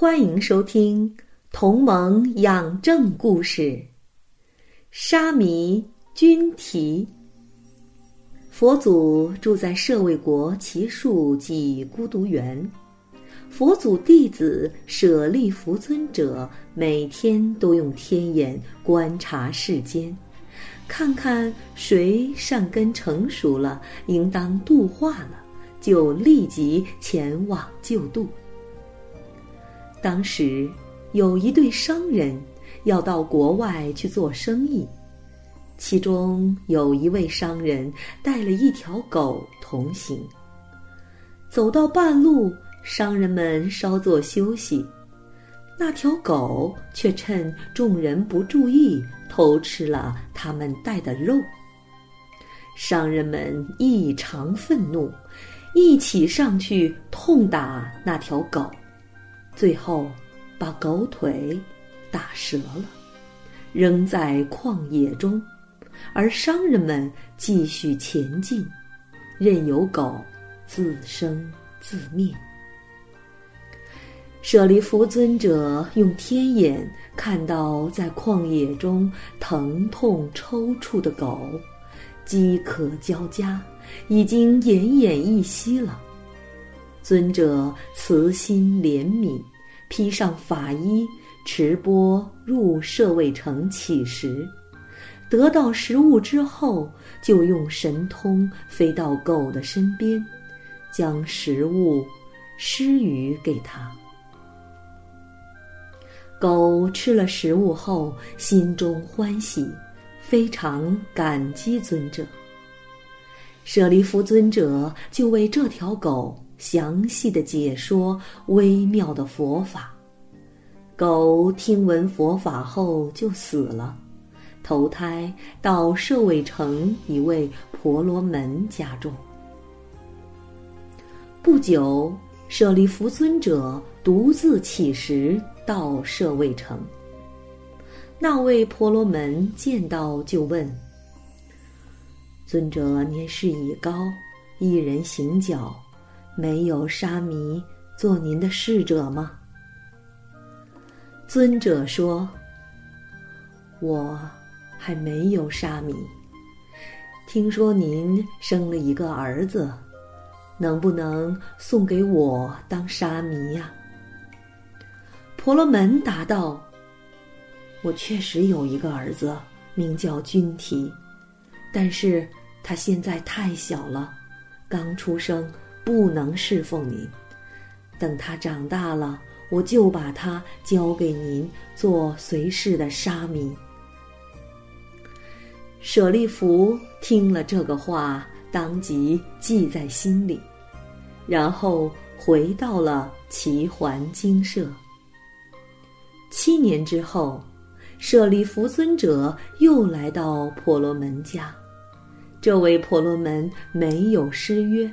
欢迎收听《同盟养正故事》。沙弥君提，佛祖住在舍卫国奇树及孤独园。佛祖弟子舍利弗尊者每天都用天眼观察世间，看看谁善根成熟了，应当度化了，就立即前往救度。当时有一对商人要到国外去做生意，其中有一位商人带了一条狗同行。走到半路，商人们稍作休息，那条狗却趁众人不注意偷吃了他们带的肉。商人们异常愤怒，一起上去痛打那条狗。最后，把狗腿打折了，扔在旷野中，而商人们继续前进，任由狗自生自灭。舍利弗尊者用天眼看到在旷野中疼痛抽搐的狗，饥渴交加，已经奄奄一息了。尊者慈心怜悯，披上法衣，持钵入舍卫城乞食。得到食物之后，就用神通飞到狗的身边，将食物施予给他。狗吃了食物后，心中欢喜，非常感激尊者。舍利弗尊者就为这条狗。详细的解说微妙的佛法，狗听闻佛法后就死了，投胎到舍卫城一位婆罗门家中。不久，舍利弗尊者独自乞食到舍卫城。那位婆罗门见到就问：“尊者年事已高，一人行脚。”没有沙弥做您的侍者吗？尊者说：“我还没有沙弥。听说您生了一个儿子，能不能送给我当沙弥呀？”婆罗门答道：“我确实有一个儿子，名叫君提，但是他现在太小了，刚出生。”不能侍奉您，等他长大了，我就把他交给您做随侍的沙弥。舍利弗听了这个话，当即记在心里，然后回到了齐桓精舍。七年之后，舍利弗尊者又来到婆罗门家，这位婆罗门没有失约。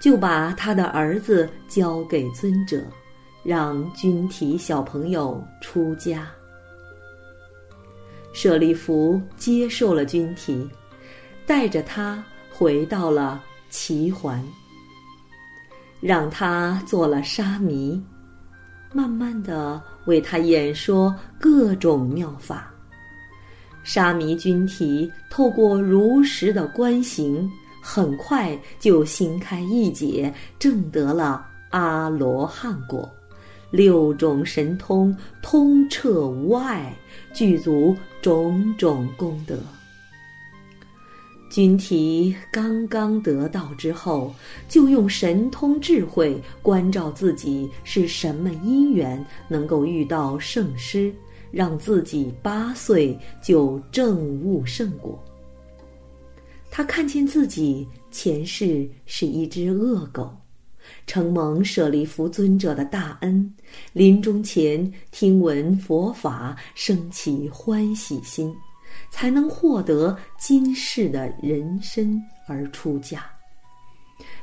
就把他的儿子交给尊者，让君提小朋友出家。舍利弗接受了君提，带着他回到了齐桓，让他做了沙弥，慢慢的为他演说各种妙法。沙弥君提透过如实的观行。很快就心开意解，证得了阿罗汉果，六种神通通彻无碍，具足种种功德。君提刚刚得道之后，就用神通智慧关照自己是什么因缘能够遇到圣师，让自己八岁就证悟圣果。他看见自己前世是一只恶狗，承蒙舍利弗尊者的大恩，临终前听闻佛法，升起欢喜心，才能获得今世的人身而出家，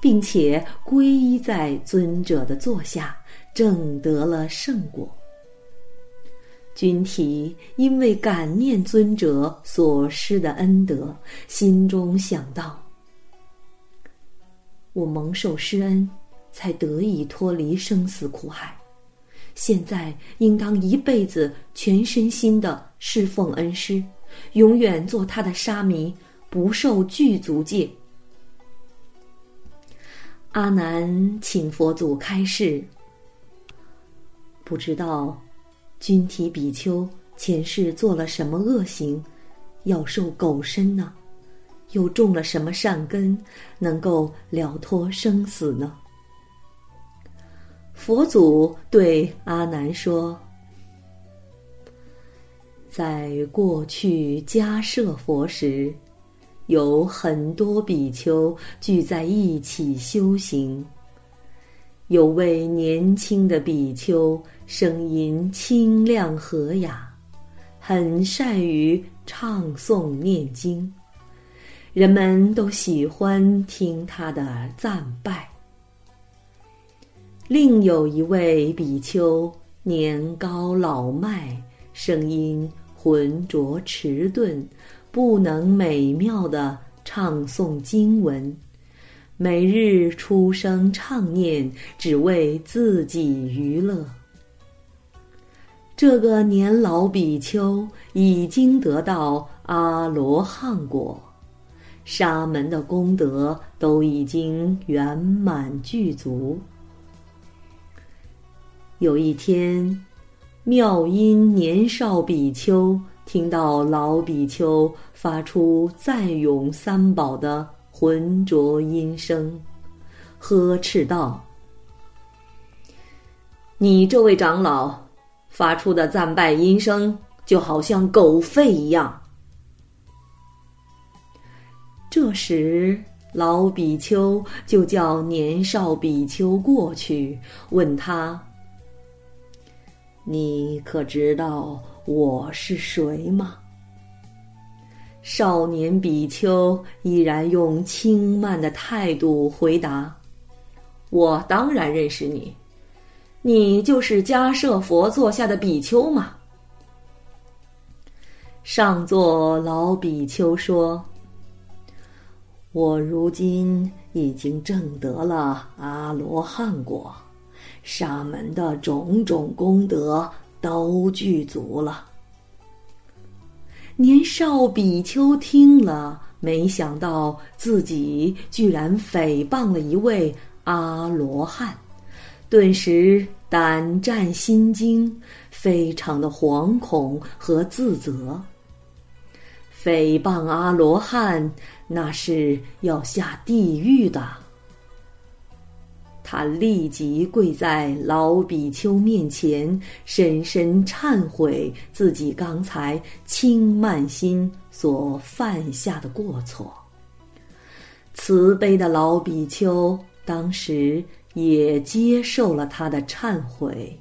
并且皈依在尊者的座下，正得了圣果。君提因为感念尊者所施的恩德，心中想到：我蒙受施恩。才得以脱离生死苦海，现在应当一辈子全身心的侍奉恩师，永远做他的沙弥，不受具足戒。阿难请佛祖开示，不知道君提比丘前世做了什么恶行，要受狗身呢？又种了什么善根，能够了脱生死呢？佛祖对阿难说：“在过去迦舍佛时，有很多比丘聚在一起修行。有位年轻的比丘，声音清亮和雅，很善于唱诵念经，人们都喜欢听他的赞拜。”另有一位比丘，年高老迈，声音浑浊迟钝，不能美妙的唱诵经文，每日出声唱念，只为自己娱乐。这个年老比丘已经得到阿罗汉果，沙门的功德都已经圆满具足。有一天，妙音年少比丘听到老比丘发出赞咏三宝的浑浊音声，呵斥道：“你这位长老发出的赞拜音声，就好像狗吠一样。”这时，老比丘就叫年少比丘过去，问他。你可知道我是谁吗？少年比丘依然用轻慢的态度回答：“我当然认识你，你就是迦舍佛座下的比丘嘛。”上座老比丘说：“我如今已经证得了阿罗汉果。”沙门的种种功德都具足了。年少比丘听了，没想到自己居然诽谤了一位阿罗汉，顿时胆战心惊，非常的惶恐和自责。诽谤阿罗汉，那是要下地狱的。他立即跪在老比丘面前，深深忏悔自己刚才轻慢心所犯下的过错。慈悲的老比丘当时也接受了他的忏悔。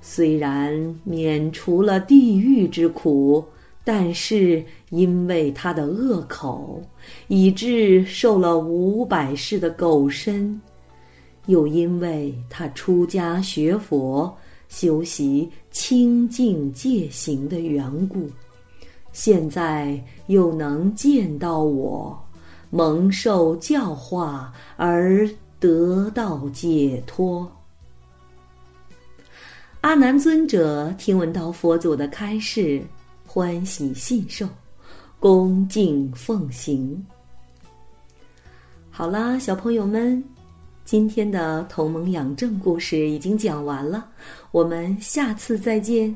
虽然免除了地狱之苦。但是因为他的恶口，以致受了五百世的狗身；又因为他出家学佛、修习清净戒行的缘故，现在又能见到我，蒙受教化而得到解脱。阿难尊者听闻到佛祖的开示。欢喜信受，恭敬奉行。好啦，小朋友们，今天的同盟养正故事已经讲完了，我们下次再见。